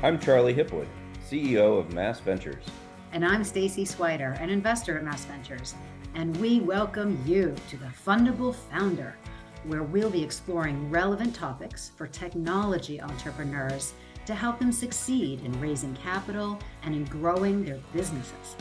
I'm Charlie Hipwood, CEO of Mass Ventures. And I'm Stacy Swider, an investor at Mass Ventures. And we welcome you to the Fundable Founder, where we'll be exploring relevant topics for technology entrepreneurs to help them succeed in raising capital and in growing their businesses.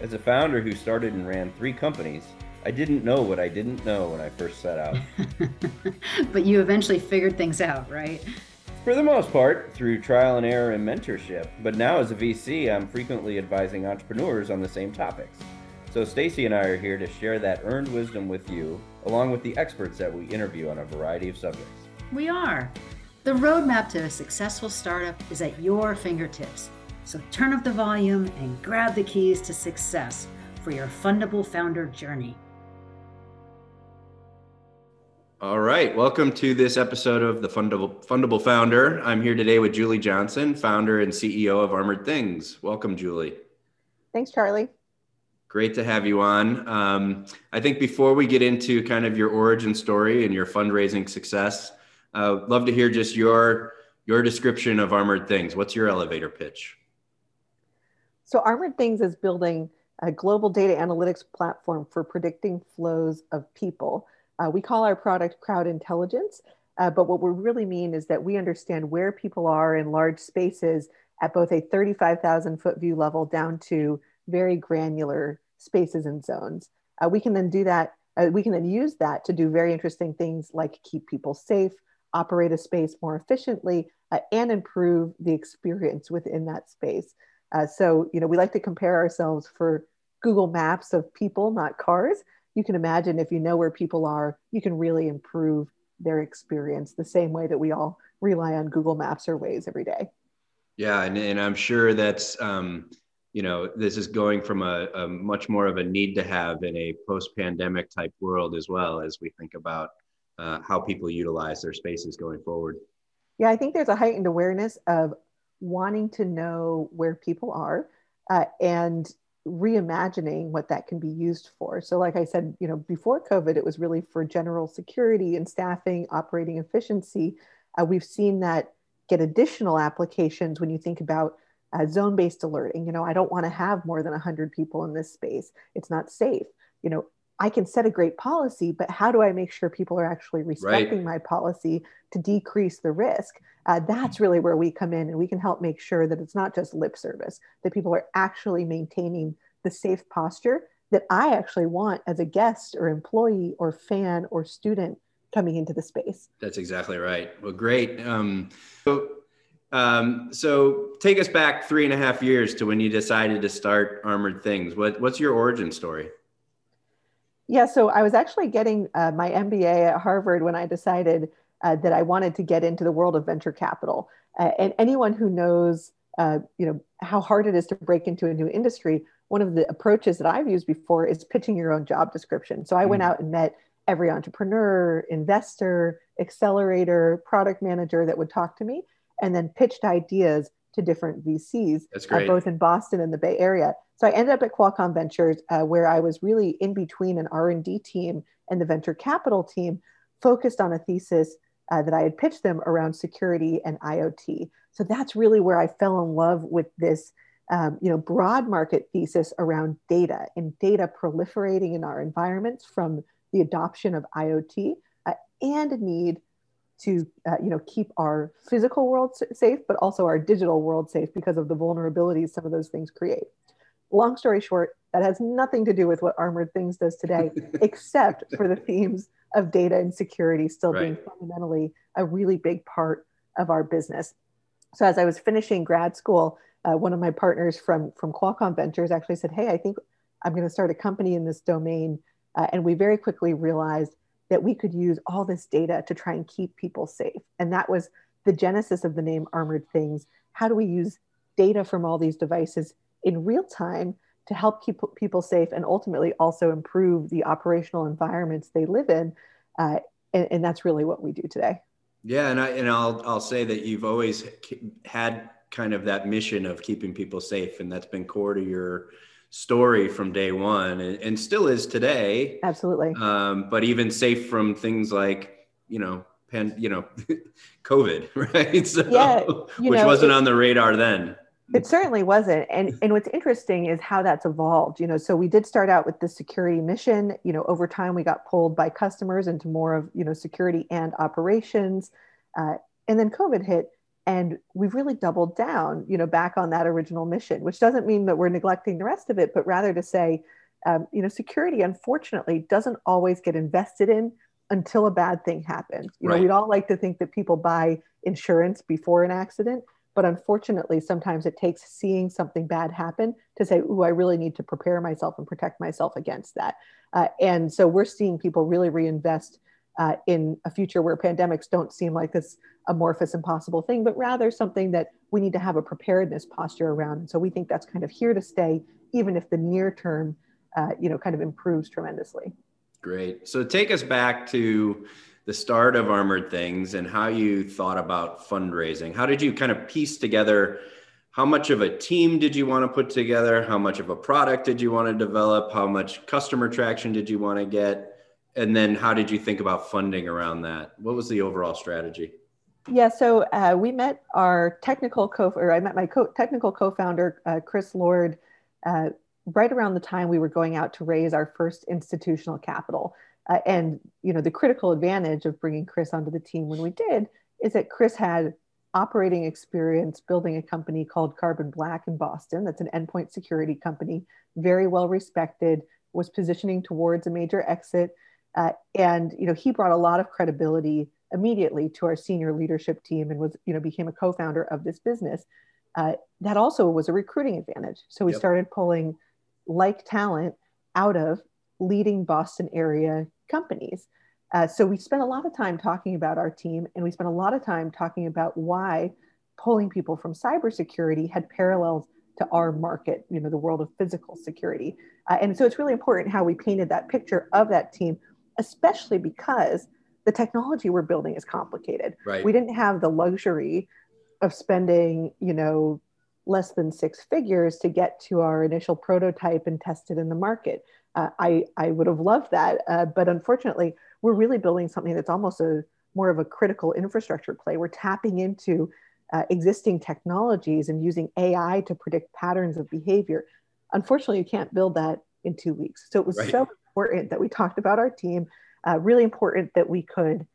As a founder who started and ran three companies, I didn't know what I didn't know when I first set out. but you eventually figured things out, right? For the most part, through trial and error and mentorship. But now, as a VC, I'm frequently advising entrepreneurs on the same topics. So, Stacy and I are here to share that earned wisdom with you, along with the experts that we interview on a variety of subjects. We are. The roadmap to a successful startup is at your fingertips. So, turn up the volume and grab the keys to success for your fundable founder journey. All right, welcome to this episode of the Fundable, Fundable Founder. I'm here today with Julie Johnson, founder and CEO of Armored Things. Welcome, Julie. Thanks, Charlie. Great to have you on. Um, I think before we get into kind of your origin story and your fundraising success, uh, love to hear just your your description of Armored Things. What's your elevator pitch? So, Armored Things is building a global data analytics platform for predicting flows of people uh, we call our product crowd intelligence, uh, but what we really mean is that we understand where people are in large spaces at both a 35,000 foot view level down to very granular spaces and zones. Uh, we can then do that, uh, we can then use that to do very interesting things like keep people safe, operate a space more efficiently, uh, and improve the experience within that space. Uh, so, you know, we like to compare ourselves for Google Maps of people, not cars you can imagine if you know where people are, you can really improve their experience the same way that we all rely on Google Maps or Waze every day. Yeah, and, and I'm sure that's um, you know this is going from a, a much more of a need to have in a post-pandemic type world as well as we think about uh, how people utilize their spaces going forward. Yeah, I think there's a heightened awareness of wanting to know where people are uh, and reimagining what that can be used for. So, like I said, you know, before COVID, it was really for general security and staffing, operating efficiency. Uh, we've seen that get additional applications when you think about uh, zone based alerting. You know, I don't want to have more than 100 people in this space, it's not safe. You know, I can set a great policy, but how do I make sure people are actually respecting right. my policy to decrease the risk? Uh, that's really where we come in and we can help make sure that it's not just lip service, that people are actually maintaining the safe posture that I actually want as a guest or employee or fan or student coming into the space. That's exactly right. Well, great. Um, so, um, so take us back three and a half years to when you decided to start Armored Things. What, what's your origin story? Yeah, so I was actually getting uh, my MBA at Harvard when I decided uh, that I wanted to get into the world of venture capital. Uh, and anyone who knows, uh, you know, how hard it is to break into a new industry, one of the approaches that I've used before is pitching your own job description. So I mm went out and met every entrepreneur, investor, accelerator, product manager that would talk to me, and then pitched ideas to different VCs, uh, both in Boston and the Bay Area. So I ended up at Qualcomm Ventures, uh, where I was really in between an R&D team and the venture capital team, focused on a thesis uh, that I had pitched them around security and IoT. So that's really where I fell in love with this, um, you know, broad market thesis around data and data proliferating in our environments from the adoption of IoT uh, and a need to, uh, you know, keep our physical world safe, but also our digital world safe because of the vulnerabilities some of those things create. Long story short, that has nothing to do with what Armored Things does today, except for the themes of data and security still right. being fundamentally a really big part of our business. So as I was finishing grad school, uh, one of my partners from from Qualcomm Ventures actually said, "Hey, I think I'm going to start a company in this domain," uh, and we very quickly realized that we could use all this data to try and keep people safe, and that was the genesis of the name Armored Things. How do we use data from all these devices in real time to help keep people safe and ultimately also improve the operational environments they live in. Uh, and, and, that's really what we do today. Yeah, and I and I'll I'll say that you've always had kind of that mission of keeping people safe, and that's been core to your story from day one, and, and still is today. Absolutely. Um, but even safe from things like you know pan, you know, COVID, right? So, yeah, which know, wasn't on the radar then. It certainly wasn't. And and what's interesting is how that's evolved. You know, so we did start out with the security mission. You know, over time we got pulled by customers into more of you know security and operations, uh, and then COVID hit, and we've really doubled down. You know, back on that original mission, which doesn't mean that we're neglecting the rest of it, but rather to say, um, you know, security unfortunately doesn't always get invested in until a bad thing happens. You right. know, we'd all like to think that people buy insurance before an accident, but unfortunately, sometimes it takes seeing something bad happen to say, "Ooh, I really need to prepare myself and protect myself against that." Uh, and so we're seeing people really reinvest uh, in a future where pandemics don't seem like this amorphous, impossible thing, but rather something that we need to have a preparedness posture around. And so we think that's kind of here to stay, even if the near term, uh, you know, kind of improves tremendously. Great. So take us back to the start of Armored Things and how you thought about fundraising. How did you kind of piece together? How much of a team did you want to put together? How much of a product did you want to develop? How much customer traction did you want to get? And then how did you think about funding around that? What was the overall strategy? Yeah, so uh, we met our technical co, or I met my co- technical co-founder, uh, Chris Lord, uh, right around the time we were going out to raise our first institutional capital. Uh, and you know the critical advantage of bringing Chris onto the team when we did is that Chris had operating experience building a company called Carbon Black in Boston. That's an endpoint security company, very well respected, was positioning towards a major exit, uh, and you know he brought a lot of credibility immediately to our senior leadership team and was you know became a co-founder of this business. Uh, that also was a recruiting advantage. So we yep. started pulling like talent out of leading Boston area companies. Uh, so we spent a lot of time talking about our team and we spent a lot of time talking about why pulling people from cybersecurity had parallels to our market, you know, the world of physical security. Uh, and so it's really important how we painted that picture of that team, especially because the technology we're building is complicated. Right. We didn't have the luxury of spending, you know, less than six figures to get to our initial prototype and test it in the market. Uh, I, I would have loved that. Uh, but unfortunately, we're really building something that's almost a more of a critical infrastructure play. We're tapping into uh, existing technologies and using AI to predict patterns of behavior. Unfortunately, you can't build that in two weeks. So it was right. so important that we talked about our team, uh, really important that we could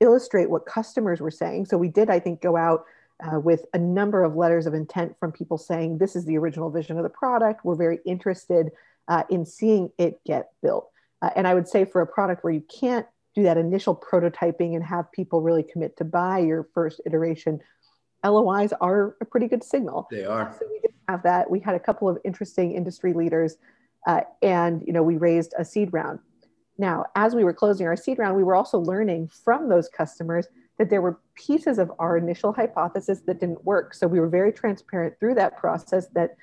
illustrate what customers were saying. So we did, I think, go out uh, with a number of letters of intent from people saying this is the original vision of the product. We're very interested uh, in seeing it get built. Uh, and I would say for a product where you can't do that initial prototyping and have people really commit to buy your first iteration, LOIs are a pretty good signal. They are. So we did have that. We had a couple of interesting industry leaders, uh, and you know we raised a seed round. Now, as we were closing our seed round, we were also learning from those customers that there were pieces of our initial hypothesis that didn't work. So we were very transparent through that process that,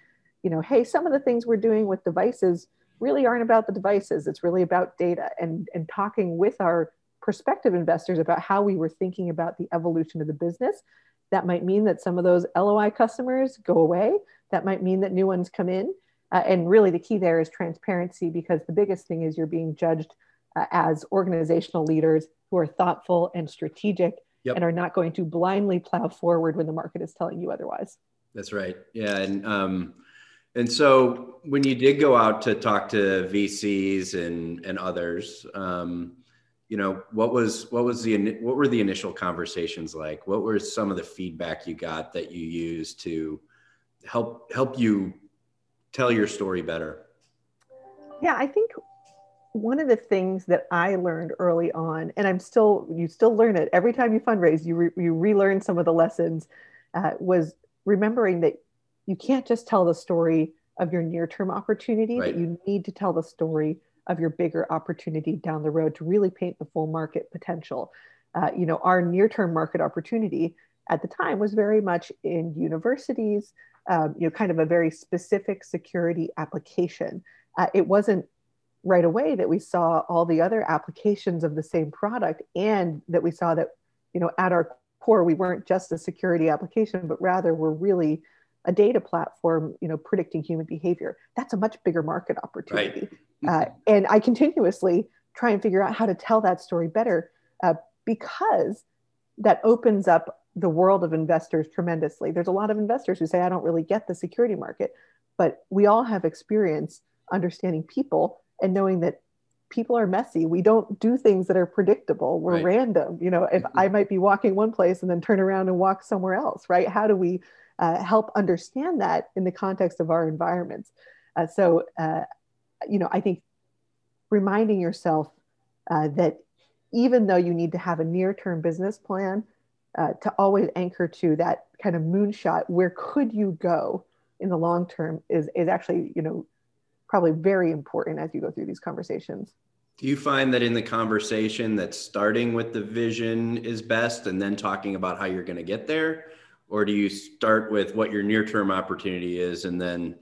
you know, hey, some of the things we're doing with devices really aren't about the devices. It's really about data and, and talking with our prospective investors about how we were thinking about the evolution of the business. That might mean that some of those LOI customers go away. That might mean that new ones come in. Uh, and really, the key there is transparency because the biggest thing is you're being judged uh, as organizational leaders who are thoughtful and strategic yep. and are not going to blindly plow forward when the market is telling you otherwise. That's right. Yeah, and um, and so when you did go out to talk to VCs and and others, um, you know, what was what was the what were the initial conversations like? What were some of the feedback you got that you used to help help you tell your story better? Yeah, I think one of the things that I learned early on, and I'm still, you still learn it every time you fundraise, you, re, you relearn some of the lessons, uh, was remembering that you can't just tell the story of your near term opportunity, right. that you need to tell the story of your bigger opportunity down the road to really paint the full market potential. Uh, you know, our near term market opportunity at the time was very much in universities, um, you know, kind of a very specific security application. Uh, it wasn't right away that we saw all the other applications of the same product and that we saw that you know at our core we weren't just a security application but rather we're really a data platform you know predicting human behavior that's a much bigger market opportunity right. uh, and i continuously try and figure out how to tell that story better uh, because that opens up the world of investors tremendously. There's a lot of investors who say, I don't really get the security market, but we all have experience understanding people and knowing that people are messy. We don't do things that are predictable. We're right. random. You know, if mm-hmm. I might be walking one place and then turn around and walk somewhere else, right? How do we uh, help understand that in the context of our environments? Uh, so, uh, you know, I think reminding yourself uh, that even though you need to have a near term business plan, uh, to always anchor to that kind of moonshot, where could you go in the long term is, is actually, you know, probably very important as you go through these conversations. Do you find that in the conversation that starting with the vision is best and then talking about how you're going to get there? Or do you start with what your near term opportunity is and then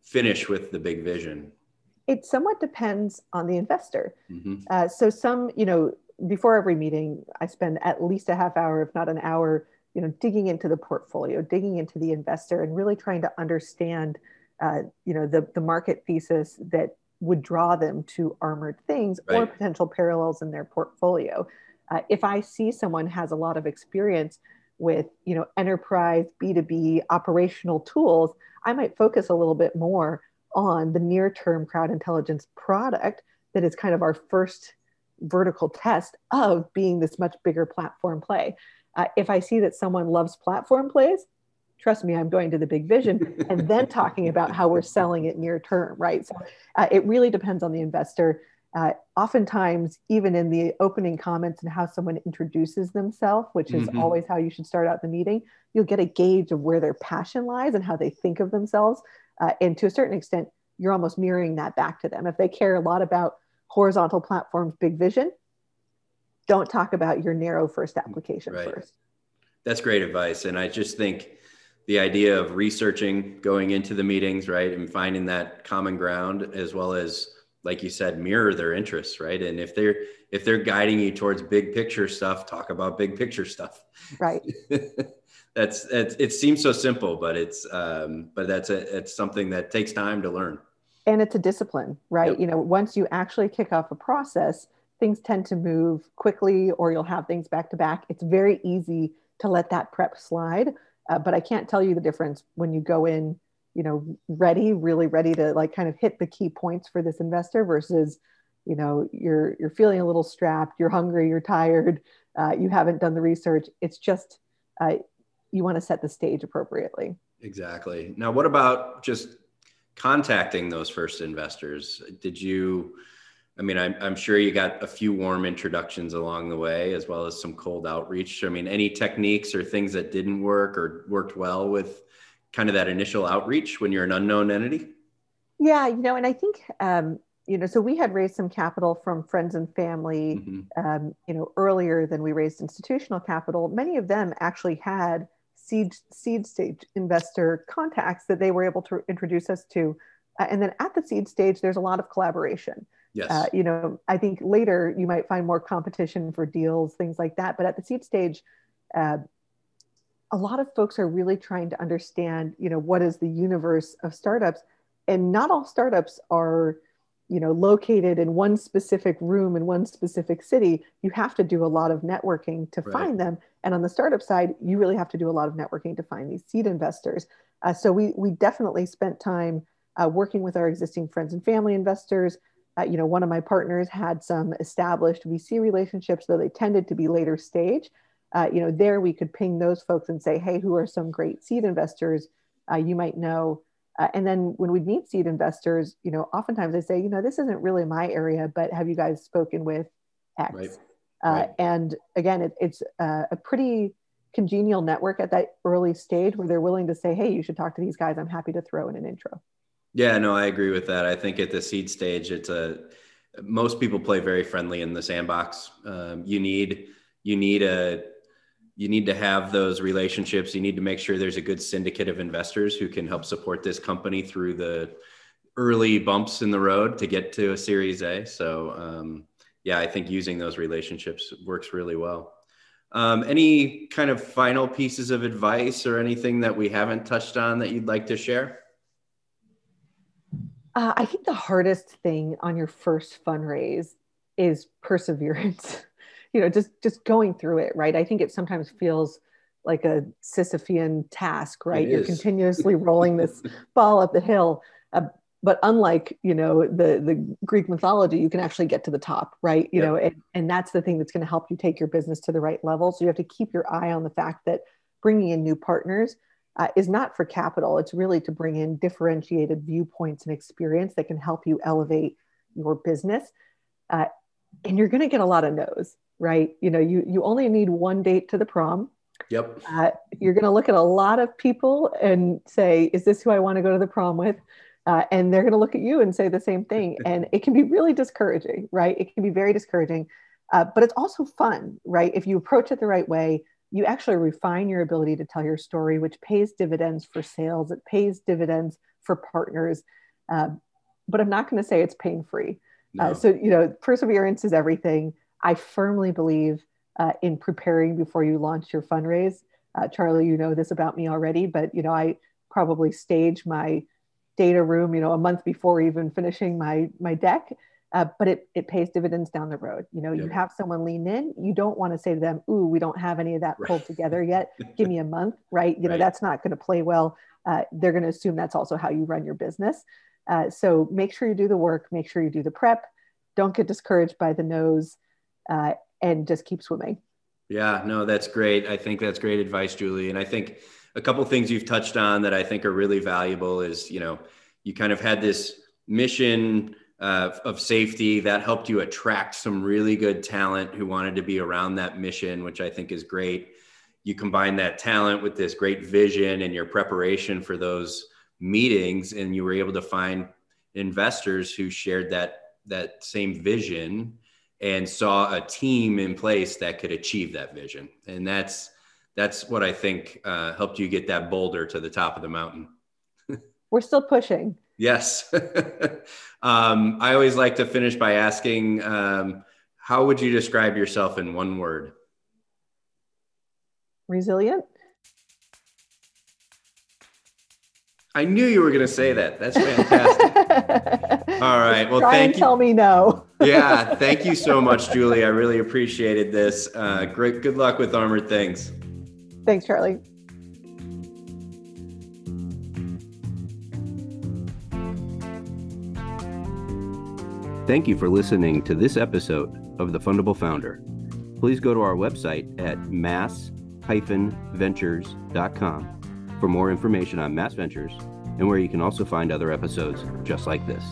finish with the big vision? It somewhat depends on the investor. Mm-hmm. Uh, so, some, you know, before every meeting, I spend at least a half hour, if not an hour, you know, digging into the portfolio, digging into the investor, and really trying to understand uh, you know the, the market thesis that would draw them to armored things right. or potential parallels in their portfolio uh, if i see someone has a lot of experience with you know enterprise b2b operational tools i might focus a little bit more on the near term crowd intelligence product that is kind of our first vertical test of being this much bigger platform play uh, if i see that someone loves platform plays trust me, I'm going to the big vision, and then talking about how we're selling it near term, right? So uh, it really depends on the investor. Uh, oftentimes, even in the opening comments and how someone introduces themselves, which is mm-hmm. always how you should start out the meeting, you'll get a gauge of where their passion lies and how they think of themselves. Uh, and to a certain extent, you're almost mirroring that back to them. If they care a lot about horizontal platforms, big vision, don't talk about your narrow first application right. first. That's great advice. And I just think the idea of researching going into the meetings, right, and finding that common ground, as well as, like you said, mirror their interests, right? And if they're if they're guiding you towards big picture stuff, talk about big picture stuff. Right. that's, that's it seems so simple, but it's um, but that's a, it's something that takes time to learn. And it's a discipline, right? Yep. You know, once you actually kick off a process, things tend to move quickly, or you'll have things back to back. It's very easy to let that prep slide uh, but I can't tell you the difference when you go in, you know, ready, really ready to like kind of hit the key points for this investor versus, you know, you're you're feeling a little strapped, you're hungry, you're tired, uh, you haven't done the research. It's just uh, you want to set the stage appropriately. Exactly. Now, what about just contacting those first investors? Did you? I mean, I'm, I'm sure you got a few warm introductions along the way, as well as some cold outreach. I mean, any techniques or things that didn't work or worked well with kind of that initial outreach when you're an unknown entity? Yeah, you know, and I think, um, you know, so we had raised some capital from friends and family, mm-hmm. um, you know, earlier than we raised institutional capital. Many of them actually had seed seed stage investor contacts that they were able to introduce us to, uh, and then at the seed stage, there's a lot of collaboration. Yes. Uh, you know, I think later you might find more competition for deals, things like that. But at the seed stage, uh, a lot of folks are really trying to understand, you know, what is the universe of startups, and not all startups are, you know, located in one specific room in one specific city. You have to do a lot of networking to right. find them, and on the startup side, you really have to do a lot of networking to find these seed investors. Uh, so we we definitely spent time uh, working with our existing friends and family investors uh, you know, one of my partners had some established VC relationships, though they tended to be later stage. Uh, you know, there we could ping those folks and say, hey, who are some great seed investors uh, you might know? Uh, and then when we meet seed investors, you know, oftentimes they say, you know, this isn't really my area, but have you guys spoken with X? Right. Uh, right. And again, it, it's uh, a pretty congenial network at that early stage where they're willing to say, hey, you should talk to these guys. I'm happy to throw in an intro. Yeah, no, I agree with that. I think at the seed stage, it's a most people play very friendly in the sandbox. Um, you need you need a you need to have those relationships. You need to make sure there's a good syndicate of investors who can help support this company through the early bumps in the road to get to a Series A. So um, yeah, I think using those relationships works really well. Um, any kind of final pieces of advice or anything that we haven't touched on that you'd like to share? Uh, I think the hardest thing on your first fundraise is perseverance. you know, just just going through it, right? I think it sometimes feels like a Sisyphean task, right? You're continuously rolling this ball up the hill. Uh, but unlike you know the the Greek mythology, you can actually get to the top, right? You yep. know, and, and that's the thing that's going to help you take your business to the right level. So you have to keep your eye on the fact that bringing in new partners uh, is not for capital. It's really to bring in differentiated viewpoints and experience that can help you elevate your business. Uh, and you're going to get a lot of no's, right? You know, you you only need one date to the prom. Yep. Uh, you're going to look at a lot of people and say, "Is this who I want to go to the prom with?" Uh, and they're going to look at you and say the same thing, and it can be really discouraging, right? It can be very discouraging, uh, but it's also fun, right? If you approach it the right way, you actually refine your ability to tell your story, which pays dividends for sales. It pays dividends for partners. Uh, but I'm not going to say it's pain free. Uh, no. Uh, so, you know, perseverance is everything. I firmly believe uh, in preparing before you launch your fundraise. Uh, Charlie, you know this about me already, but, you know, I probably stage my data room, you know, a month before even finishing my, my deck uh, but it, it pays dividends down the road. You know, yep. you have someone lean in, you don't want to say to them, Ooh, we don't have any of that pulled together yet. Give me a month, right? You know, that's not going to play well. Uh, they're going to assume that's also how you run your business. Uh, so make sure you do the work, make sure you do the prep, don't get discouraged by the no's, uh, and just keep swimming. Yeah, no, that's great. I think that's great advice, Julie. And I think a couple things you've touched on that I think are really valuable is, you know, you kind of had this mission uh, of safety that helped you attract some really good talent who wanted to be around that mission, which I think is great. You combine that talent with this great vision and your preparation for those meetings, and you were able to find investors who shared that that same vision and saw a team in place that could achieve that vision. And that's that's what I think uh, helped you get that boulder to the top of the mountain. We're still pushing. Yes. um, I always like to finish by asking um, how would you describe yourself in one word? Resilient. I knew you were going to say that. That's fantastic. All right. Well, Try thank you. Tell me no. yeah. Thank you so much, Julie. I really appreciated this. Uh, great. Good luck with Armored Things. Thanks, Charlie. Thank you for listening to this episode of The Fundable Founder. Please go to our website at mass-ventures.com for more information on Mass Ventures and where you can also find other episodes just like this.